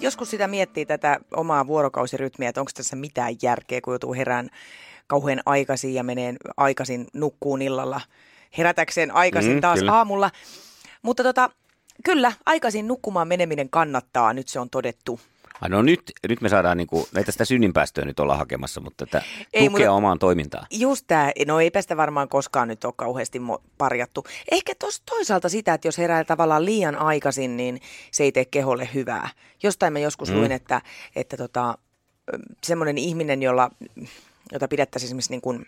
Joskus sitä miettii tätä omaa vuorokausirytmiä, että onko tässä mitään järkeä, kun joutuu herään kauhean aikaisin ja menee aikaisin nukkuun illalla herätäkseen aikaisin mm, taas kyllä. aamulla. Mutta tota, kyllä, aikaisin nukkumaan meneminen kannattaa, nyt se on todettu. No nyt, nyt me saadaan, niin kuin, näitä sitä synninpäästöä nyt olla hakemassa, mutta tätä ei, tukea mutta, omaan toimintaan. Just tämä, no eipä sitä varmaan koskaan nyt ole kauheasti parjattu. Ehkä tos, toisaalta sitä, että jos herää tavallaan liian aikaisin, niin se ei tee keholle hyvää. Jostain mä joskus mm. luin, että, että tota, semmoinen ihminen, jolla, jota pidettäisiin esimerkiksi niin kuin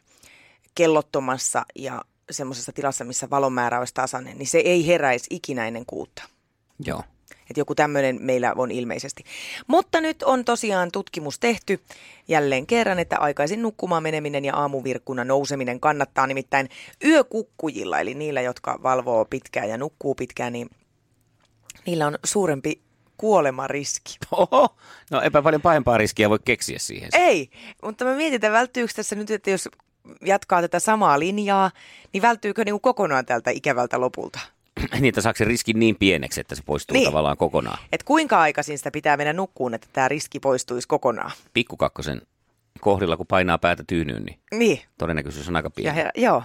kellottomassa ja semmoisessa tilassa, missä valomäärä olisi tasainen, niin se ei heräisi ikinä ennen kuutta. Joo. Että joku tämmöinen meillä on ilmeisesti. Mutta nyt on tosiaan tutkimus tehty jälleen kerran, että aikaisin nukkumaan meneminen ja aamuvirkkuna nouseminen kannattaa nimittäin yökukkujilla, eli niillä, jotka valvoo pitkään ja nukkuu pitkään, niin niillä on suurempi kuolemariski. Oho, no eipä paljon pahempaa riskiä voi keksiä siihen. Ei, mutta mä mietin, että välttyykö tässä nyt, että jos jatkaa tätä samaa linjaa, niin välttyykö niin kokonaan tältä ikävältä lopulta? niitä saako se riski niin pieneksi, että se poistuu niin. tavallaan kokonaan. Et kuinka aikaisin sitä pitää mennä nukkuun, että tämä riski poistuisi kokonaan? Pikkukakkosen kohdilla, kun painaa päätä tyynyyn, niin, niin. todennäköisyys on aika pieni. Ja, joo.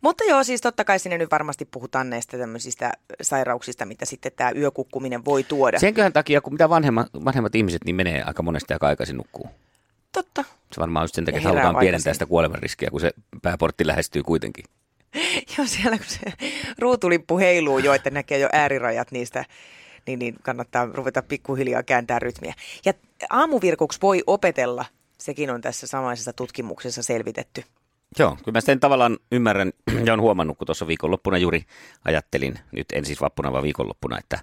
Mutta joo, siis totta kai sinne nyt varmasti puhutaan näistä tämmöisistä sairauksista, mitä sitten tämä yökukkuminen voi tuoda. Senköhän takia, kun mitä vanhemmat, vanhemmat ihmiset, niin menee aika monesti aika aikaisin nukkuu. Totta. Se varmaan just sen takia, että halutaan pienentää sitä kuolemanriskiä, kun se pääportti lähestyy kuitenkin. Joo, siellä kun se ruutulippu heiluu jo, että näkee jo äärirajat niistä, niin, niin kannattaa ruveta pikkuhiljaa kääntää rytmiä. Ja aamuvirkuksi voi opetella, sekin on tässä samaisessa tutkimuksessa selvitetty. Joo, kyllä mä sen tavallaan ymmärrän ja on huomannut, kun tuossa viikonloppuna juuri ajattelin, nyt en siis vappuna vaan viikonloppuna, että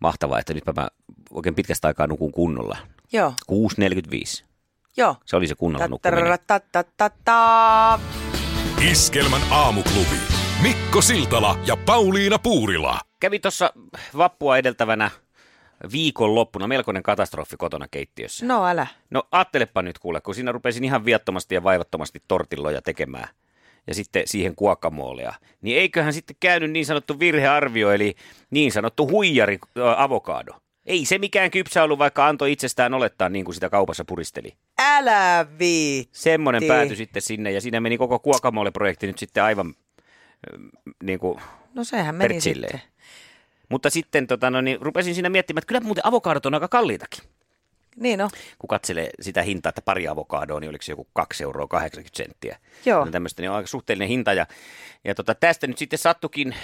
mahtavaa, että nyt mä oikein pitkästä aikaa nukun kunnolla. Joo. 6.45. Joo. Se oli se kunnolla nukkuminen. Iskelmän aamuklubi. Mikko Siltala ja Pauliina Puurila. Kävi tuossa vappua edeltävänä viikonloppuna melkoinen katastrofi kotona keittiössä. No älä. No ajattelepa nyt kuule, kun siinä rupesin ihan viattomasti ja vaivattomasti tortilloja tekemään ja sitten siihen kuokamoolea, niin eiköhän sitten käynyt niin sanottu virhearvio, eli niin sanottu huijari avokado. Ei se mikään kypsä ollut, vaikka antoi itsestään olettaa niin kuin sitä kaupassa puristeli. Älä viitti. Semmoinen päätyi sitten sinne ja siinä meni koko kuokamolle-projekti nyt sitten aivan niin kuin No sehän meni pertsilleen. sitten. Mutta sitten tota, no, niin, rupesin siinä miettimään, että kyllä muuten avokadot on aika kalliitakin. Niin no. Kun katselee sitä hintaa, että pari avokadoa, niin oliko se joku 2 euroa 80 senttiä. Joo. No tämmöistä, niin on aika suhteellinen hinta. Ja, ja tota, tästä nyt sitten sattukin,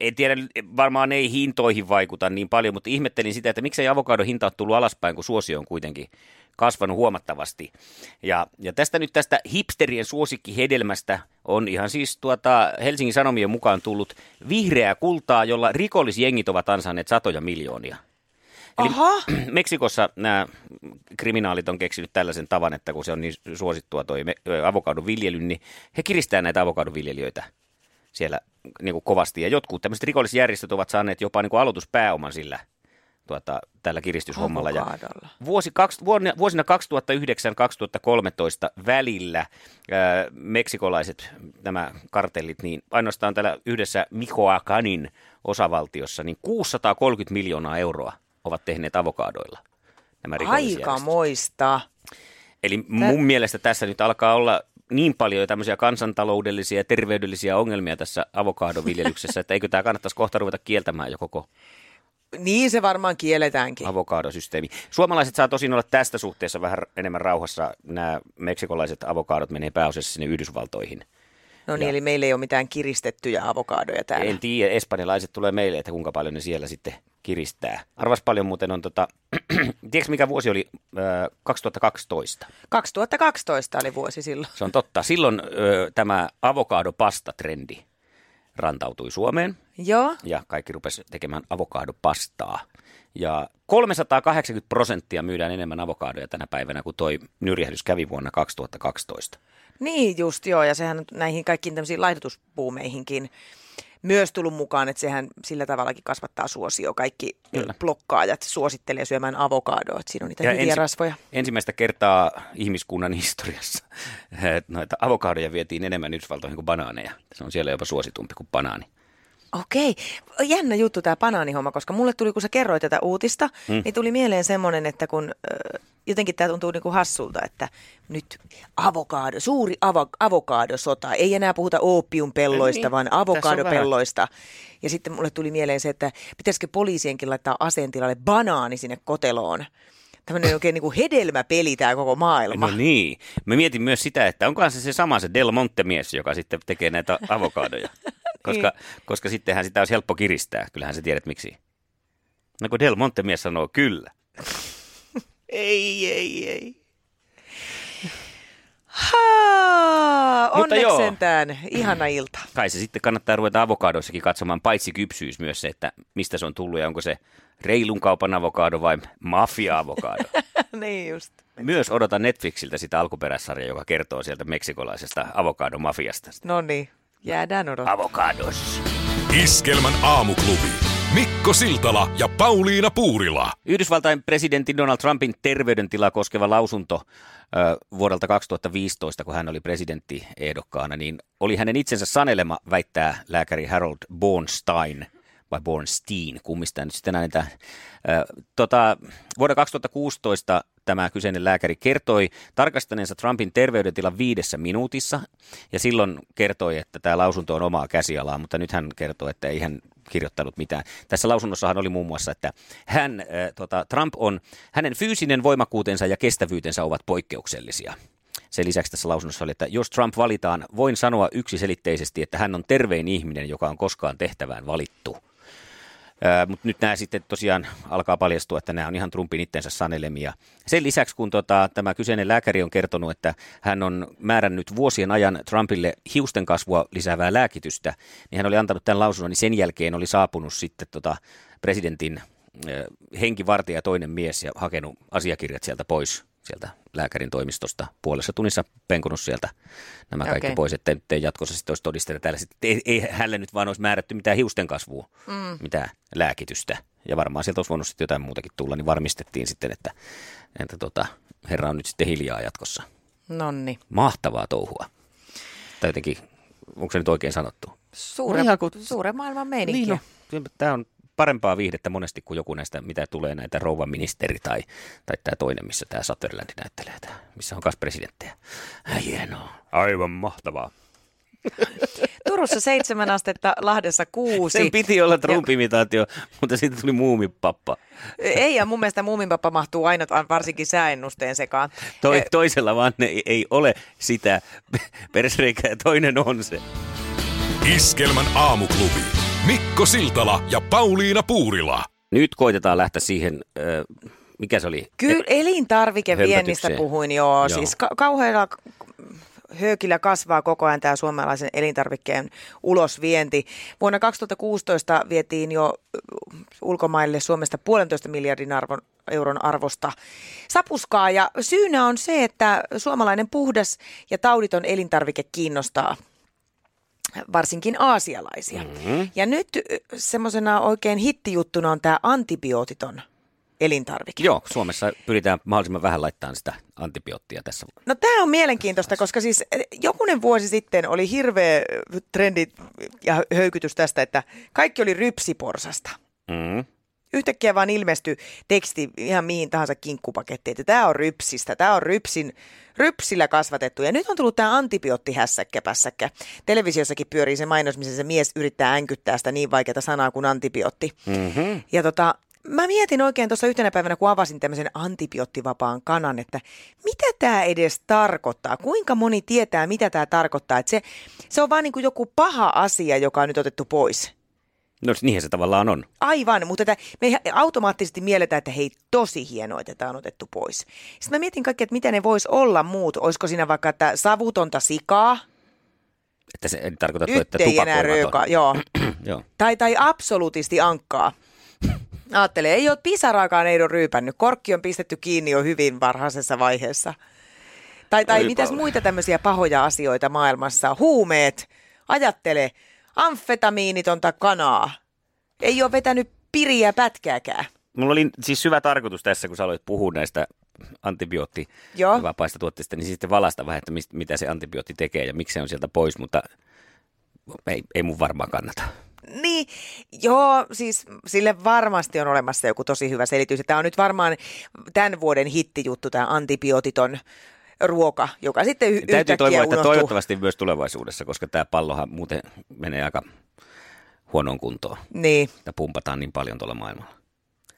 en tiedä, varmaan ei hintoihin vaikuta niin paljon, mutta ihmettelin sitä, että miksei avokadon hinta ole tullut alaspäin, kun suosio on kuitenkin kasvanut huomattavasti. Ja, ja tästä nyt tästä hipsterien suosikkihedelmästä on ihan siis tuota Helsingin Sanomien mukaan tullut vihreää kultaa, jolla rikollisjengit ovat ansainneet satoja miljoonia. Eli Aha. Meksikossa nämä kriminaalit on keksinyt tällaisen tavan, että kun se on niin suosittua toi avokadon viljely, niin he kiristää näitä avokadon viljelijöitä siellä niin kuin kovasti. Ja jotkut tämmöiset rikollisjärjestöt ovat saaneet jopa niin kuin aloituspääoman sillä tuota, tällä kiristyshommalla. Ja vuosi, kaks, vuosina 2009-2013 välillä ää, meksikolaiset nämä kartellit, niin ainoastaan täällä yhdessä Michoacanin osavaltiossa, niin 630 miljoonaa euroa ovat tehneet avokadoilla nämä Aika moista. Eli mun mielestä tässä nyt alkaa olla niin paljon tämmöisiä kansantaloudellisia ja terveydellisiä ongelmia tässä avokadoviljelyksessä, että eikö tämä kannattaisi kohta ruveta kieltämään jo koko niin se varmaan kielletäänkin. Avokadosysteemi. Suomalaiset saa tosin olla tästä suhteessa vähän enemmän rauhassa. Nämä meksikolaiset avokadot menee pääosassa sinne Yhdysvaltoihin. No niin, ja, eli meillä ei ole mitään kiristettyjä avokadoja täällä. En tiedä, espanjalaiset tulee meille, että kuinka paljon ne siellä sitten kiristää. Arvas paljon muuten on tota, tiedätkö mikä vuosi oli äh, 2012? 2012 oli vuosi silloin. Se on totta. Silloin äh, tämä avokadopasta-trendi rantautui Suomeen. Joo. Ja kaikki rupesi tekemään avokadopastaa. Ja 380 prosenttia myydään enemmän avokadoja tänä päivänä kuin toi nyrjähdys kävi vuonna 2012. Niin just joo, ja sehän näihin kaikkiin tämmöisiin laihdutuspuumeihinkin myös tullut mukaan, että sehän sillä tavallakin kasvattaa suosio. Kaikki Kyllä. blokkaajat suosittelee syömään avokadoa, että siinä on niitä Ja hyviä ensi- rasvoja. Ensimmäistä kertaa ihmiskunnan historiassa että noita avokadoja vietiin enemmän Yhdysvaltoihin kuin banaaneja. Se on siellä jopa suositumpi kuin banaani. Okei, jännä juttu tämä banaanihomma, koska mulle tuli, kun sä kerroit tätä uutista, mm. niin tuli mieleen semmoinen, että kun ö, jotenkin tämä tuntuu niinku hassulta, että nyt avokaado, suuri avo, avokaadosota, ei enää puhuta oopiumpelloista, Niin, niin, vaan avokadopelloista. Ja sitten mulle tuli mieleen se, että pitäisikö poliisienkin laittaa aseen tilalle banaani sinne koteloon. Tämmöinen oikein niinku hedelmäpeli tämä koko maailma. No niin. Mä mietin myös sitä, että onkohan se se sama se Del Monte-mies, joka sitten tekee näitä avokadoja. koska, koska sittenhän sitä olisi helppo kiristää. Kyllähän sä tiedät miksi. No kun Del Monte-mies sanoo kyllä. ei, ei, ei. Haa, onneksi joo. sentään. Ihana ilta. Kai se sitten kannattaa ruveta avokadoissakin katsomaan paitsi kypsyys myös se, että mistä se on tullut ja onko se reilun kaupan avokado vai mafia-avokado. niin just. Myös odotan Netflixiltä sitä alkuperäissarjaa, joka kertoo sieltä meksikolaisesta avokadomafiasta. No niin, jäädään odottamaan. Avokados. Iskelmän aamuklubi. Mikko Siltala ja Pauliina Puurila. Yhdysvaltain presidentin Donald Trumpin terveydentilaa koskeva lausunto ö, vuodelta 2015, kun hän oli presidenttiehdokkaana, niin oli hänen itsensä sanelema, väittää lääkäri Harold Bornstein, vai Bornstein, kummista nyt sitten näitä. Tota, vuonna 2016 tämä kyseinen lääkäri kertoi tarkastaneensa Trumpin terveydentilan viidessä minuutissa, ja silloin kertoi, että tämä lausunto on omaa käsialaa, mutta nyt hän kertoo, että ei hän kirjoittanut mitään. Tässä lausunnossahan oli muun muassa, että hän, äh, tota, Trump on, hänen fyysinen voimakkuutensa ja kestävyytensä ovat poikkeuksellisia. Sen lisäksi tässä lausunnossa oli, että jos Trump valitaan, voin sanoa yksiselitteisesti, että hän on tervein ihminen, joka on koskaan tehtävään valittu. Mutta nyt nämä sitten tosiaan alkaa paljastua, että nämä on ihan Trumpin itsensä sanelemia. Sen lisäksi, kun tota, tämä kyseinen lääkäri on kertonut, että hän on määrännyt vuosien ajan Trumpille hiusten kasvua lisäävää lääkitystä, niin hän oli antanut tämän lausunnon, niin sen jälkeen oli saapunut sitten tota, presidentin henkivartija toinen mies ja hakenut asiakirjat sieltä pois sieltä lääkärin toimistosta puolessa tunnissa penkunut sieltä nämä kaikki Okei. pois, että nyt ei jatkossa sitten olisi todisteena täällä. Sitten, ei, ei hänelle nyt vaan olisi määrätty mitään hiusten kasvua, mm. mitään lääkitystä. Ja varmaan sieltä olisi voinut sitten jotain muutakin tulla, niin varmistettiin sitten, että, että tota, herra on nyt sitten hiljaa jatkossa. Nonni. Mahtavaa touhua. Tai jotenkin, onko se nyt oikein sanottu? Suure, ihan kuin- suuren maailman meininkiä. Niin no, tämä on parempaa viihdettä monesti kuin joku näistä, mitä tulee näitä rouva ministeri tai, tai tämä toinen, missä tämä Sutherland näyttelee, tää, missä on kaksi presidenttejä. Hienoa. Aivan mahtavaa. Turussa seitsemän astetta, Lahdessa kuusi. Sen piti olla Trump-imitaatio, mutta sitten tuli muumipappa. Ei, ja mun mielestä muuminpappa mahtuu aina varsinkin sääennusteen sekaan. Toi, Eh, toisella vaan ne ei, ole sitä persreikää ja toinen on se. Iskelmän aamuklubi. Mikko Siltala ja Pauliina Puurila. Nyt koitetaan lähteä siihen, äh, mikä se oli? Kyllä elintarvikeviennistä puhuin, joo. Joo. Siis ka- kauhealla höökillä kasvaa koko ajan tämä suomalaisen elintarvikkeen ulosvienti. Vuonna 2016 vietiin jo ulkomaille Suomesta puolentoista miljardin arvon, euron arvosta sapuskaa. Ja syynä on se, että suomalainen puhdas ja tauditon elintarvike kiinnostaa varsinkin aasialaisia. Mm-hmm. Ja nyt semmoisena oikein hittijuttuna on tämä antibiootiton elintarvike. Joo, Suomessa pyritään mahdollisimman vähän laittamaan sitä antibioottia tässä. No tämä on mielenkiintoista, koska siis eh, jokunen vuosi sitten oli hirveä trendi ja höykytys tästä, että kaikki oli rypsiporsasta. Mm. Yhtäkkiä vaan ilmestyi teksti ihan mihin tahansa kinkkupakettiin, että tämä on rypsistä, tämä on rypsin, rypsillä kasvatettu. Ja nyt on tullut tämä antibioottihässäkkäpässäkkä. Televisiossakin pyörii se mainos, missä se mies yrittää änkyttää sitä niin vaikeaa sanaa kuin antibiootti. Mm-hmm. Ja tota, mä mietin oikein tuossa yhtenä päivänä, kun avasin tämmöisen antibioottivapaan kanan, että mitä tämä edes tarkoittaa? Kuinka moni tietää, mitä tämä tarkoittaa? Että se, se on vaan niin kuin joku paha asia, joka on nyt otettu pois. No niinhän se tavallaan on. Aivan, mutta että me automaattisesti mielletään, että hei, tosi hienoa, että tämä on otettu pois. Sitten mä mietin kaikki, että mitä ne vois olla muut. Olisiko siinä vaikka, että savutonta sikaa, Että se ei tarkoita, nyt että ei enää tupakoimaton. joo. Joo. Tai, tai absoluutisti ankkaa. Ajattele, ei ole pisaraakaan ei ole ryypännyt. Korkki on pistetty kiinni jo hyvin varhaisessa vaiheessa. Tai, tai mitäs muita tämmöisiä pahoja asioita maailmassa? Huumeet. Ajattele, amfetamiinitonta kanaa. Ei ole vetänyt piriä pätkääkään. Mulla oli siis syvä tarkoitus tässä, kun sä aloit puhua näistä antibioottivapaista tuotteista, niin sitten valasta vähän, että mist, mitä se antibiootti tekee ja miksi se on sieltä pois, mutta ei, ei mun varmaan kannata. Niin, joo, siis sille varmasti on olemassa joku tosi hyvä selitys. Tämä on nyt varmaan tämän vuoden hittijuttu, tämä antibiootiton ruoka, joka sitten y- Täytyy toivoa, että unohtuu. toivottavasti myös tulevaisuudessa, koska tämä pallohan muuten menee aika huonoon kuntoon. Niin, Sitä pumpataan niin paljon tuolla maailmalla.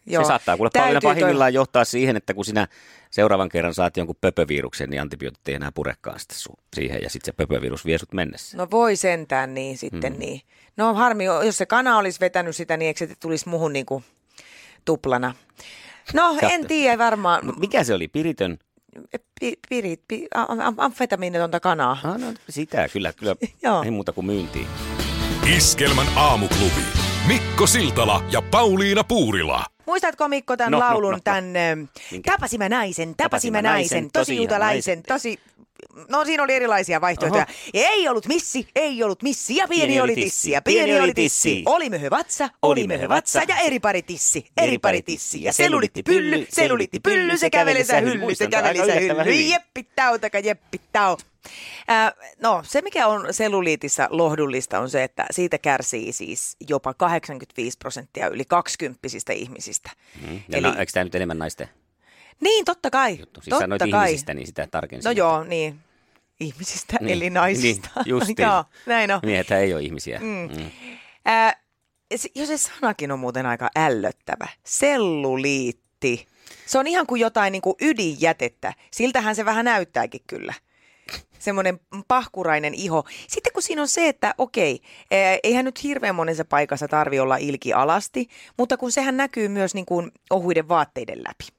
joo. Se saattaa kuule Täytyy pahimmillaan johtaa siihen, että kun sinä seuraavan kerran saat jonkun pöpöviruksen, niin antibiootit ei enää purekaan sitä su- siihen ja sitten se pöpövirus vie sut mennessä. No voi sentään niin sitten Hmm. niin. No harmi, jos se kana olisi vetänyt sitä, niin eikö se tulisi muhun niin kuin tuplana. No Ja- en tiedä varmaan. No, mikä se oli? Piritön? Pi, pirit, pi, am- am- amfetamiinitonta kanaa. Ah, no, sitä kyllä, kyllä. Joo. ei muuta kuin myyntiin. Iskelmän aamuklubi. Mikko Siltala ja Pauliina Puurila. Muistatko Mikko tämän No, no, laulun, no, no. tämän ö, Minkä? Tapasin mä naisen, mä naisen, naisen, tosi naisen. tosi... No siinä oli erilaisia vaihtoehtoja. Oho. Ei ollut missi, ei ollut missi ja pieni, oli tissi ja pieni, oli tissi. Oli möhö vatsa, oli möhö vatsa ja eri pari tissi, eri pari tissi. Ja selulitti pylly, selulitti pylly, se käveli sä hylly, se käveli sä hylly. Jeppi tau, taka jeppi tau. Äh, no se mikä on selluliitissa lohdullista on se, että siitä kärsii siis jopa 85 prosenttia yli 20 ihmisistä. Mm. Ja Eli- na, eikö tämä nyt enemmän naisten Niin, totta kai. juttu? Siis totta sanoit kai. ihmisistä, niin sitä tarkensin. No joo, niin. Ihmisistä, Niin, eli naisista. Niin, justiin. joo, näin on. Miehethän ei ole ihmisiä. Mm. Mm. Se- jo se sanakin on muuten aika ällöttävä. Selluliitti. Se on ihan kuin jotain niin kuin ydinjätettä. Siltähän se vähän näyttääkin kyllä. Semmoinen pahkurainen iho. Sitten kun siinä on se, että okei, eihän nyt hirveän monessa paikassa tarvi olla ilki alasti, mutta kun sehän näkyy myös niin kuin ohuiden vaatteiden läpi.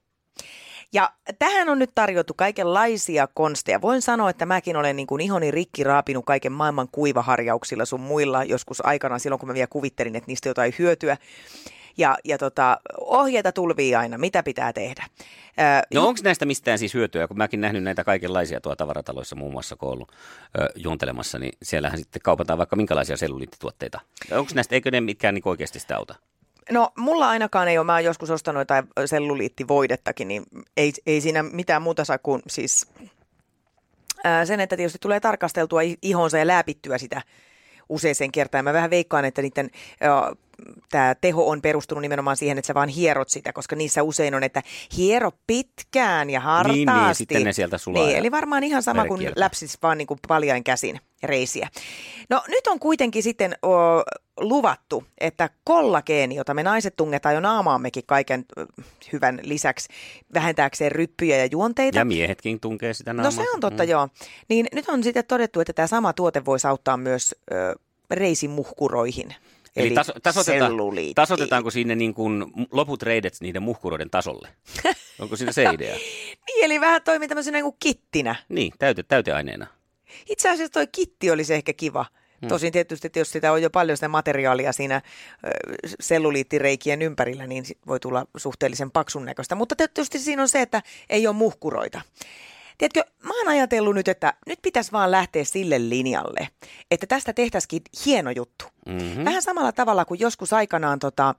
Ja tähän on nyt tarjottu kaikenlaisia konsteja. Voin sanoa, että mäkin olen niin kuin ihoni rikki raapinut kaiken maailman kuivaharjauksilla sun muilla joskus aikana silloin, kun mä vielä kuvittelin, että niistä jotain hyötyä. Ja, ja tota, ohjeita tulvii aina, mitä pitää tehdä. Ää, No onko näistä mistään siis hyötyä, kun mäkin nähnyt näitä kaikenlaisia tuolla tavarataloissa muun muassa kun ollut juontelemassa, niin siellähän sitten kaupataan vaikka minkälaisia selluliittituotteita. Onko näistä, eikö ne mitkään niin oikeasti sitä auta? No mulla ainakaan ei ole, mä oon joskus ostanut jotain selluliittivoidettakin, niin ei, ei siinä mitään muuta saa kuin siis ää, sen, että tietysti tulee tarkasteltua ihonsa ja läpittyä sitä useaseen kertaan. Mä vähän veikkaan, että niiden tämä teho on perustunut nimenomaan siihen, että sä vaan hierot sitä, koska niissä usein on, että hiero pitkään ja hartaasti. Niin, niin, sitten ne sieltä sulaa Niin, eli varmaan ihan sama kuin läpsis vaan niin kuin paljain käsin reisiä. No nyt on kuitenkin sitten o, luvattu, että kollageeni, jota me naiset tungetaan jo naamaammekin kaiken hyvän lisäksi vähentääkseen ryppyjä ja juonteita. Ja miehetkin tunkee sitä No naamaa. se on totta, mm. joo. Niin nyt on sitten todettu, että tämä sama tuote voisi auttaa myös ö, reisimuhkuroihin. Eli taso, tasotetaan, tasotetaanko sinne niin kuin loput reidet niiden muhkuroiden tasolle? Onko siinä se idea? Niin, eli vähän toimii tämmöisenä niin kuin kittinä. Niin, täyte, täyteaineena. Itse asiassa toi kitti olisi ehkä kiva. Hmm. Tosin tietysti, että jos sitä on jo paljon sitä materiaalia siinä selluliittireikien ympärillä, niin voi tulla suhteellisen paksun näköistä. Mutta tietysti siinä on se, että ei ole muhkuroita. Tiedätkö, mä oon ajatellut nyt, että nyt pitäisi vaan lähteä sille linjalle, että tästä tehtäisikin hieno juttu. Mm-hmm. Vähän samalla tavalla kuin joskus aikanaan tota,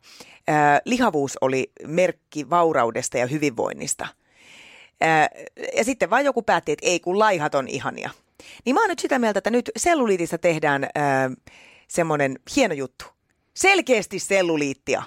ää, lihavuus oli merkki vauraudesta ja hyvinvoinnista. Ää, ja sitten vaan joku päätti, että ei kun laihat on ihania. Niin mä oon nyt sitä mieltä, että nyt selluliitista tehdään ää, semmoinen hieno juttu. Selkeästi selluliittia.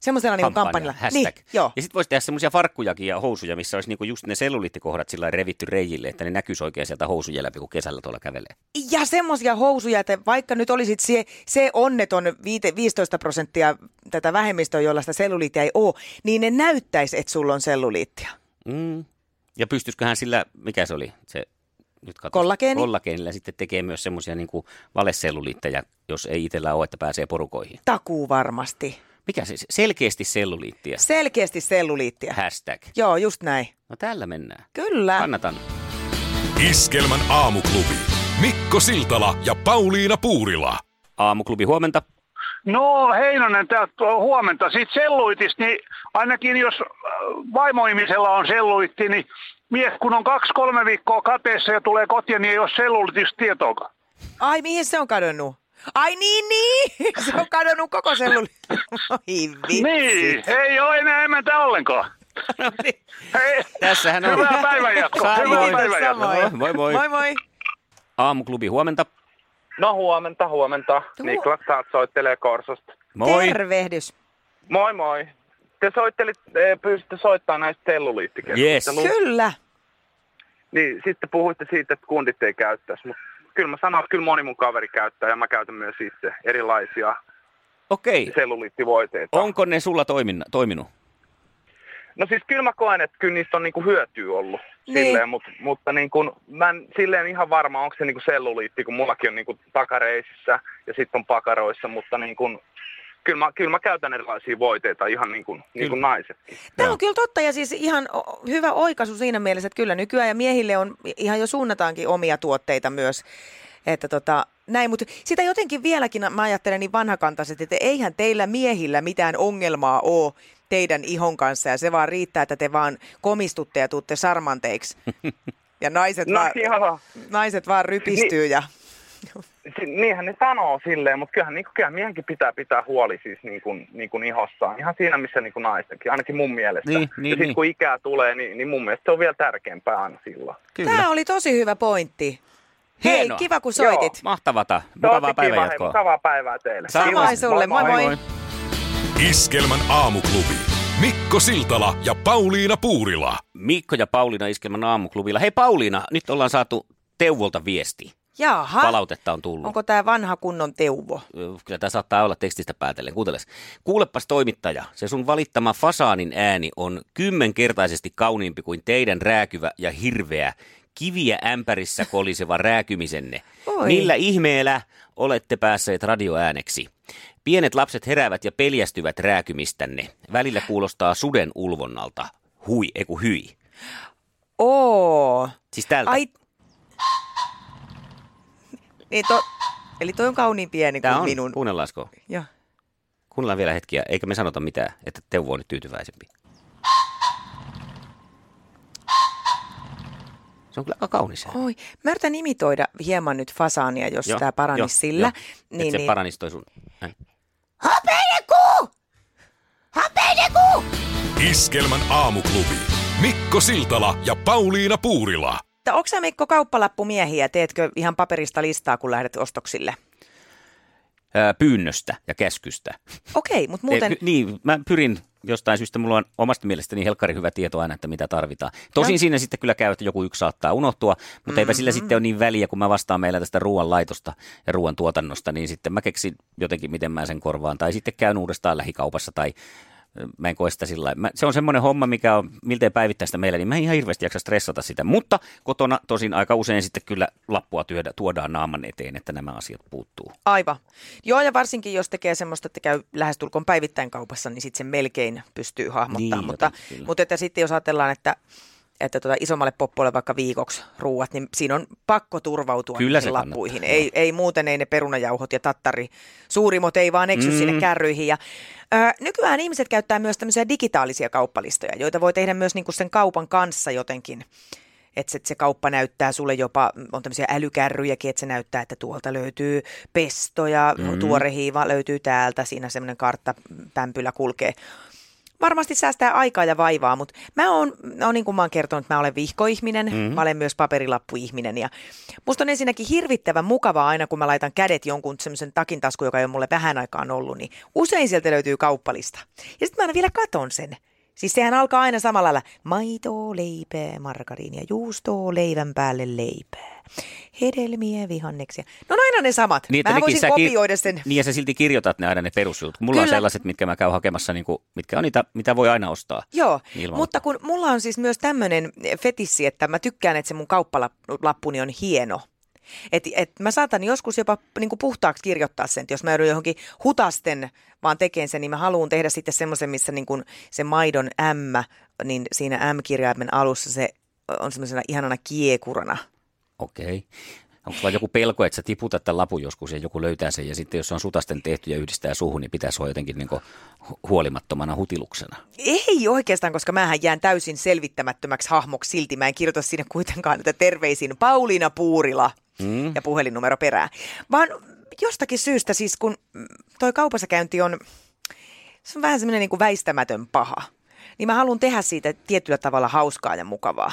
Semmoisella niin kampanjalla. Hashtag. Niin, joo. Ja sitten voisi tehdä semmoisia farkkujakin ja housuja, missä olisi niinku just ne selluliittikohdat sillä revitty reijille, että ne näkyisi oikein sieltä housujen läpi, kun kesällä tuolla kävelee. Ja semmoisia housuja, että vaikka nyt olisit se, se onneton viite- 15 prosenttia tätä vähemmistöä, jolla sitä selluliittia ei ole, niin ne näyttäisi, että sulla on selluliittia. Mm. Ja pystyisiköhän sillä, mikä se oli, se nyt katso, Kollageeni? Kollageenilla sitten tekee myös semmoisia niinku valeselluliitteja, jos ei itsellä ole, että pääsee porukoihin. Takuu varmasti. Mikä se, selkeästi selluliittiä? Selkeästi selluliittia. Hashtag. Joo, just näin. No tällä mennään. Kyllä. Kannatan. Iskelmän aamuklubi. Mikko Siltala ja Pauliina Puurila. Aamuklubi huomenta. No Heinonen, täältä huomenta. Sitten selluitis, niin ainakin jos vaimoimisella on selluitti, niin mies kun on kaksi-kolme viikkoa kateessa ja tulee kotiin, niin ei ole sellulitis tietoakaan. Ai, mihin se on kadonnut? Ai niin, niin! Se on kadonnut koko selluli. Oi vitsi. Niin, ei ole enää emäntä ollenkaan. No niin. Hei, Tässähän on. hyvää päivänjatkoa. Hyvää päivänjatkoa. Samoin. Moi moi. Moi moi. Aamuklubi, huomenta. No huomenta, huomenta. Hu- Niklas taas soittelee Korsosta. Moi. Tervehdys. Moi moi. Te soittelit, eh, pyysitte soittaa näistä selluliittikeskusteluista. Kyllä. Niin sitten puhuitte siitä, että kundit ei käyttäisi, mutta kyllä mä sanon, että kyllä moni mun kaveri käyttää ja mä käytän myös itse erilaisia Okei. selluliittivoiteita. Onko ne sulla toiminna, toiminut? No siis kyllä mä koen, että kyllä niistä on niinku hyötyä ollut Niin. silleen, mutta, mutta niin kuin, mä en silleen ihan varma, onko se niinku selluliitti, kun mullakin on niinku takareisissä ja sitten on pakaroissa, mutta niin kuin, kyllä, mä, kyllä mä käytän erilaisia voiteita ihan niin kuin, niin kuin naisetkin. Tämä on kyllä totta ja siis ihan hyvä oikaisu siinä mielessä, että kyllä nykyään ja miehille on ihan jo suunnataankin omia tuotteita myös. Että tota, näin, mutta sitä jotenkin vieläkin mä ajattelen niin vanhakantaisesti, että eihän teillä miehillä mitään ongelmaa ole teidän ihon kanssa ja se vaan riittää, että te vaan komistutte ja tuutte sarmanteiksi. Ja naiset, No vaan, joo, naiset vaan rypistyy ja... niinhän ne sanoo silleen, mutta kyllähän, niin kuin, kyllähän miehenkin pitää pitää huoli siis niin kuin, niin kuin ihossaan. Ihan siinä, missä niin kuin naistenkin, ainakin mun mielestä. Niin, ja niin, sitten niin. kun ikää tulee, niin, niin mun mielestä se on vielä tärkeämpää aina silloin. Tämä oli tosi hyvä pointti. Hei, Hienoa. kiva kun soitit. Mahtavata. Tosi Mukavaa kiva, hei, päivänjatkoa. mukavaa päivää teille. Samoin sulle, moi moi. Iskelmän aamuklubi. Mikko Siltala ja Pauliina Puurila. Mikko ja Pauliina Iskelmän aamuklubilla. Hei Pauliina, nyt ollaan saatu Teuvolta viesti. Jaha, Palautetta on tullut. onko tämä vanha kunnon teuvo? Kyllä tämä saattaa olla tekstistä päätellen. Kuunteles. Kuulepas toimittaja, se sun valittama fasaanin ääni on kymmenkertaisesti kauniimpi kuin teidän rääkyvä ja hirveä kiviä ämpärissä koliseva rääkymisenne. Oi. Millä ihmeellä olette päässeet radioääneksi? Pienet lapset heräävät ja peljästyvät rääkymistänne. Välillä kuulostaa suden ulvonnalta. Hui, eiku hyi. Oo. Siis tältä. Ai. Niin to... Eli toi on kauniin pieni kuin Tää on, minun. kuunnellaanko? Ja. Kuunnellaan vielä hetkiä, eikä me sanota mitään, että Teuvo on nyt tyytyväisempi. Se on kyllä aika kaunis. Oi, mä yritän imitoida hieman nyt fasaania, jos Joo, tämä paranisi joo, sillä. joo. Et se paranisi toi sun... ääni. Hapeneku! Hapeneku! Iskelmän aamuklubi. Mikko Siltala ja Pauliina Puurila. Onko sä Mikko kauppalappumiehiä? Teetkö ihan paperista listaa, kun lähdet ostoksille? Pyynnöstä ja käskystä. Okei, mutta muuten... Ei, niin, mä pyrin jostain syystä, mulla on omasta mielestäni helkkari hyvä tieto aina, että mitä tarvitaan. Tosin Joo. siinä sitten kyllä käy, että joku yksi saattaa unohtua, mutta mm-hmm. eipä sillä sitten ole niin väliä, kun mä vastaan meillä tästä ruoan laitosta ja ruoan tuotannosta, niin sitten mä keksin jotenkin, miten mä sen korvaan. Tai sitten käyn uudestaan lähikaupassa tai mä en koe sitä sillä. Mä- Se on semmoinen homma, mikä on miltei päivittäistä meillä, niin mä en ihan hirveästi jaksa stressata sitä. Mutta kotona tosin aika usein sitten kyllä lappua työdä, tuodaan naaman eteen, että nämä asiat puuttuu. Aivan. Joo, ja varsinkin jos tekee semmoista, että käy lähestulkoon päivittäin kaupassa, niin sitten se melkein pystyy hahmottamaan. Niin, mutta, kyllä. mutta että sitten jos ajatellaan, että että tota isommalle poppolle vaikka viikoksi ruuat, niin siinä on pakko turvautua Kyllä se lappuihin. kannattaa, Ei, ei muuten ei ne perunajauhot ja tattari suurimot ei vaan eksy mm. sinne kärryihin. Ja, ö, nykyään ihmiset käyttää myös tämmöisiä digitaalisia kauppalistoja, joita voi tehdä myös niinku sen kaupan kanssa jotenkin. Että se, se kauppa näyttää sulle jopa, on tämmöisiä älykärryjäkin, että se näyttää, että tuolta löytyy pesto ja mm. tuore hiiva löytyy täältä. Siinä semmoinen kartta, pämpylä kulkee. Varmasti säästää aikaa ja vaivaa, mutta mä oon, no niin kuin mä oon kertonut, mä olen vihkoihminen, mm. mä olen myös paperilappuihminen ja musta on ensinnäkin hirvittävän mukavaa aina, kun mä laitan kädet jonkun semmoisen takin tasku, joka ei ole mulle vähän aikaan ollut, niin usein sieltä löytyy kauppalista. Ja sitten mä aina vielä katon sen. Siis sehän alkaa aina samalla lailla. Maitoa, leipää, margariinia, juustoa, leivän päälle leipää. Hedelmiä, vihanneksia. No aina ne samat. Niin, Mä voisin kopioida sen. Niin ja sä silti kirjoitat ne aina ne perusjutut. Mulla on Kyllä. sellaiset, mitkä mä käyn hakemassa, niin kuin, mitkä on niitä, mitä voi aina ostaa. Joo, Ilman- mutta kun mulla on siis myös tämmöinen fetissi, että mä tykkään, että se mun kauppalappuni on hieno. Et, et mä saatan joskus jopa niin kuin puhtaaksi kirjoittaa sen, että jos mä joudun johonkin hutasten vaan tekemään sen, niin mä haluan tehdä sitten semmoisen, missä niin kuin se maidon M, niin siinä M-kirjaimen alussa se on semmoisena ihanana kiekurana. Okei. Onko sulla joku pelko, että sä tiputat tämän lapun joskus ja joku löytää sen ja sitten jos se on sutasten tehty ja yhdistää suuhun, niin pitäisi olla jotenkin niin huolimattomana hutiluksena? Ei oikeastaan, koska mähän jään täysin selvittämättömäksi hahmoksi silti. Mä en kirjoita sinne kuitenkaan, että terveisin Pauliina Puurila mm. ja puhelinnumero perään. Vaan jostakin syystä siis, kun toi kaupassa käynti on, se on vähän semmoinen niin väistämätön paha, niin mä haluan tehdä siitä tietyllä tavalla hauskaa ja mukavaa.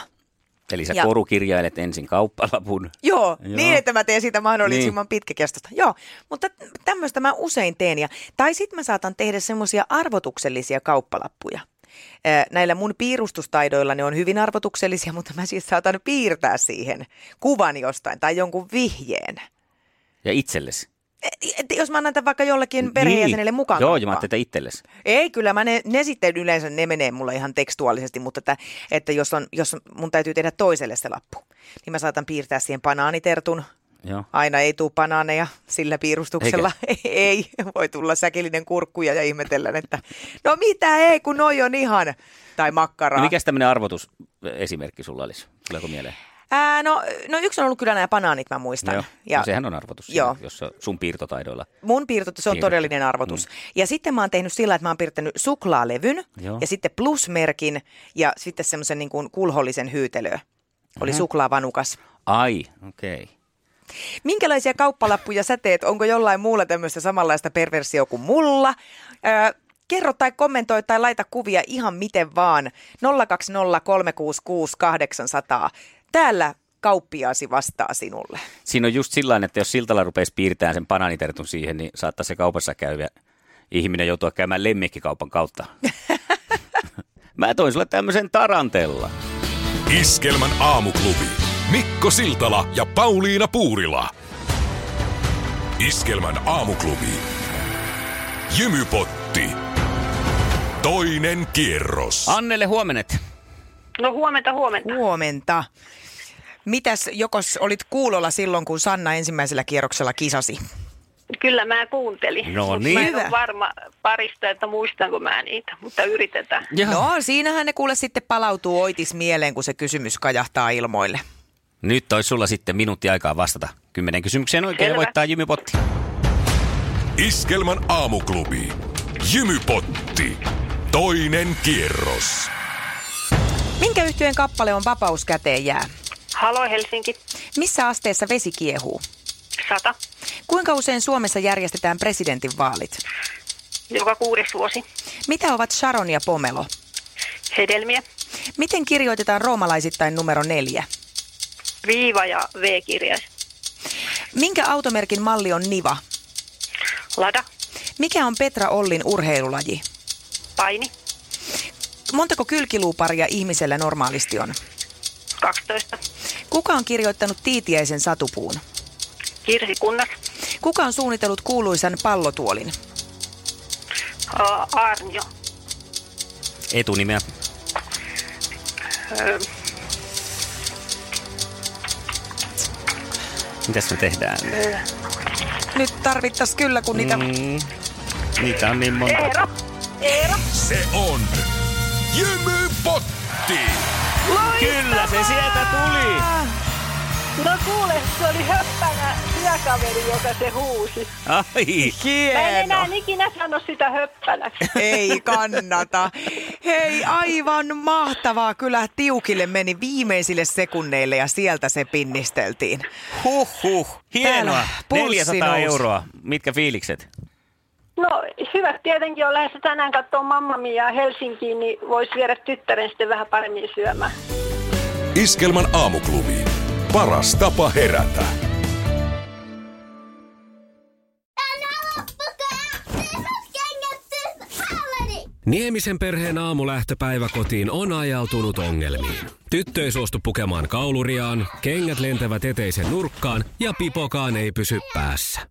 Eli sä ja, korukirjailet ensin kauppalapun. Joo, joo, niin että mä teen siitä mahdollisimman niin. pitkäkestosta. Joo, mutta tämmöistä mä usein teen. Ja, tai sitten mä saatan tehdä semmoisia arvotuksellisia kauppalappuja. Näillä mun piirustustaidoilla ne on hyvin arvotuksellisia, mutta mä siis saatan piirtää siihen kuvan jostain tai jonkun vihjeen. Ja itsellesi? Et, jos mä annan tämän vaikka jollekin niin. perheenjäsenelle mukaan. Joo, ja mä ajattelin, itsellesi. Ei, kyllä mä ne, ne sitten yleensä, ne menee mulle ihan tekstuaalisesti, mutta että, että jos, on, jos mun täytyy tehdä toiselle se lappu, niin mä saatan piirtää siihen banaanitertun. Joo. Aina ei tule banaaneja sillä piirustuksella. Eikä? ei, voi tulla säkillinen kurkkuja ja ihmetellään, että no mitä ei, kun noi on ihan, tai makkaraa. No mikä tämmöinen arvotusesimerkki sulla olisi? Tuleeko mieleen? Ää, no, no yksi on ollut kyllä nämä banaanit, mä muistan. Joo, ja, no sehän on arvotus, joo. Siinä, jos sun piirtotaidoilla. Mun piirto, se on piirto. todellinen arvotus. Mm. Ja sitten mä oon tehnyt sillä, että mä oon piirtänyt suklaalevyn joo. ja sitten plusmerkin ja sitten semmoisen niin kuin kulhollisen hyytelö. Oli suklaavanukas. Ai, okei. Okay. Minkälaisia kauppalappuja sä teet? Onko jollain muulla tämmöistä samanlaista perversio kuin mulla? Öö, kerro tai kommentoi tai laita kuvia ihan miten vaan. 020366800 täällä kauppiaasi vastaa sinulle. Siinä on just sillä että jos siltalla rupeisi piirtämään sen bananitertun siihen, niin saattaa se kaupassa käyvä ihminen joutua käymään lemmikkikaupan kautta. Mä toin sulle tämmöisen tarantella. Iskelmän aamuklubi. Mikko Siltala ja Pauliina Puurila. Iskelmän aamuklubi. Jymypotti. Toinen kierros. Annelle huomenet. No huomenta, huomenta. Huomenta. Mitäs, jokos olit kuulolla silloin, kun Sanna ensimmäisellä kierroksella kisasi? Kyllä mä kuuntelin. No niin. Mä en ole varma parista, että muistanko mä niitä, mutta yritetään. Joo. No siinähän ne kuule sitten palautuu oitis mieleen, kun se kysymys kajahtaa ilmoille. Nyt olisi sulla sitten minuutti aikaa vastata. Kymmenen kysymykseen oikein Selvä. voittaa Jymypotti. Iskelmän aamuklubi. Jymypotti. Toinen kierros. Minkä yhtyeen kappale on Vapaus käteen jää? Halo Helsinki. Missä asteessa vesi kiehuu? Sata. Kuinka usein Suomessa järjestetään presidentinvaalit? Joka kuudes vuosi. Mitä ovat Sharon ja Pomelo? Hedelmiä. Miten kirjoitetaan roomalaisittain numero neljä? Viiva ja V-kirjais. Minkä automerkin malli on Niva? Lada. Mikä on Petra Ollin urheilulaji? Paini. Montako kylkiluuparia ihmisellä normaalisti on? 12. Kuka on kirjoittanut Tiitiäisen satupuun? Kirsi Kunnas. Kuka on suunnitellut kuuluisan pallotuolin? Uh, Arnjo. Etunimeä. Uh. Mitäs me tehdään? Uh. Nyt tarvittaisiin kyllä, kun niitä... Mm, niitä on niin monta. Eero. Eero. Se on Jymypotti! Loistavaa! Kyllä se sieltä tuli! No kuule, se oli höppänä työkaveri, joka se huusi. Ai, hieno. Mä en enää ikinä sano sitä höppänäksi. Ei kannata. Hei, aivan mahtavaa. Kyllä tiukille meni viimeisille sekunneille ja sieltä se pinnisteltiin. Huh, huh. Hienoa. 400 euroa. Mitkä fiilikset? Hyvä tietenkin on lähes tänään katsoa Mamma Mia Helsinkiin, niin voisi viedä tyttären sitten vähän paremmin syömään. Iskelman aamuklubi. Paras tapa herätä. Niemisen perheen aamulähtöpäivä kotiin on ajautunut ongelmiin. Tyttö ei suostu pukemaan kauluriaan, kengät lentävät eteisen nurkkaan ja pipokaan ei pysy päässä.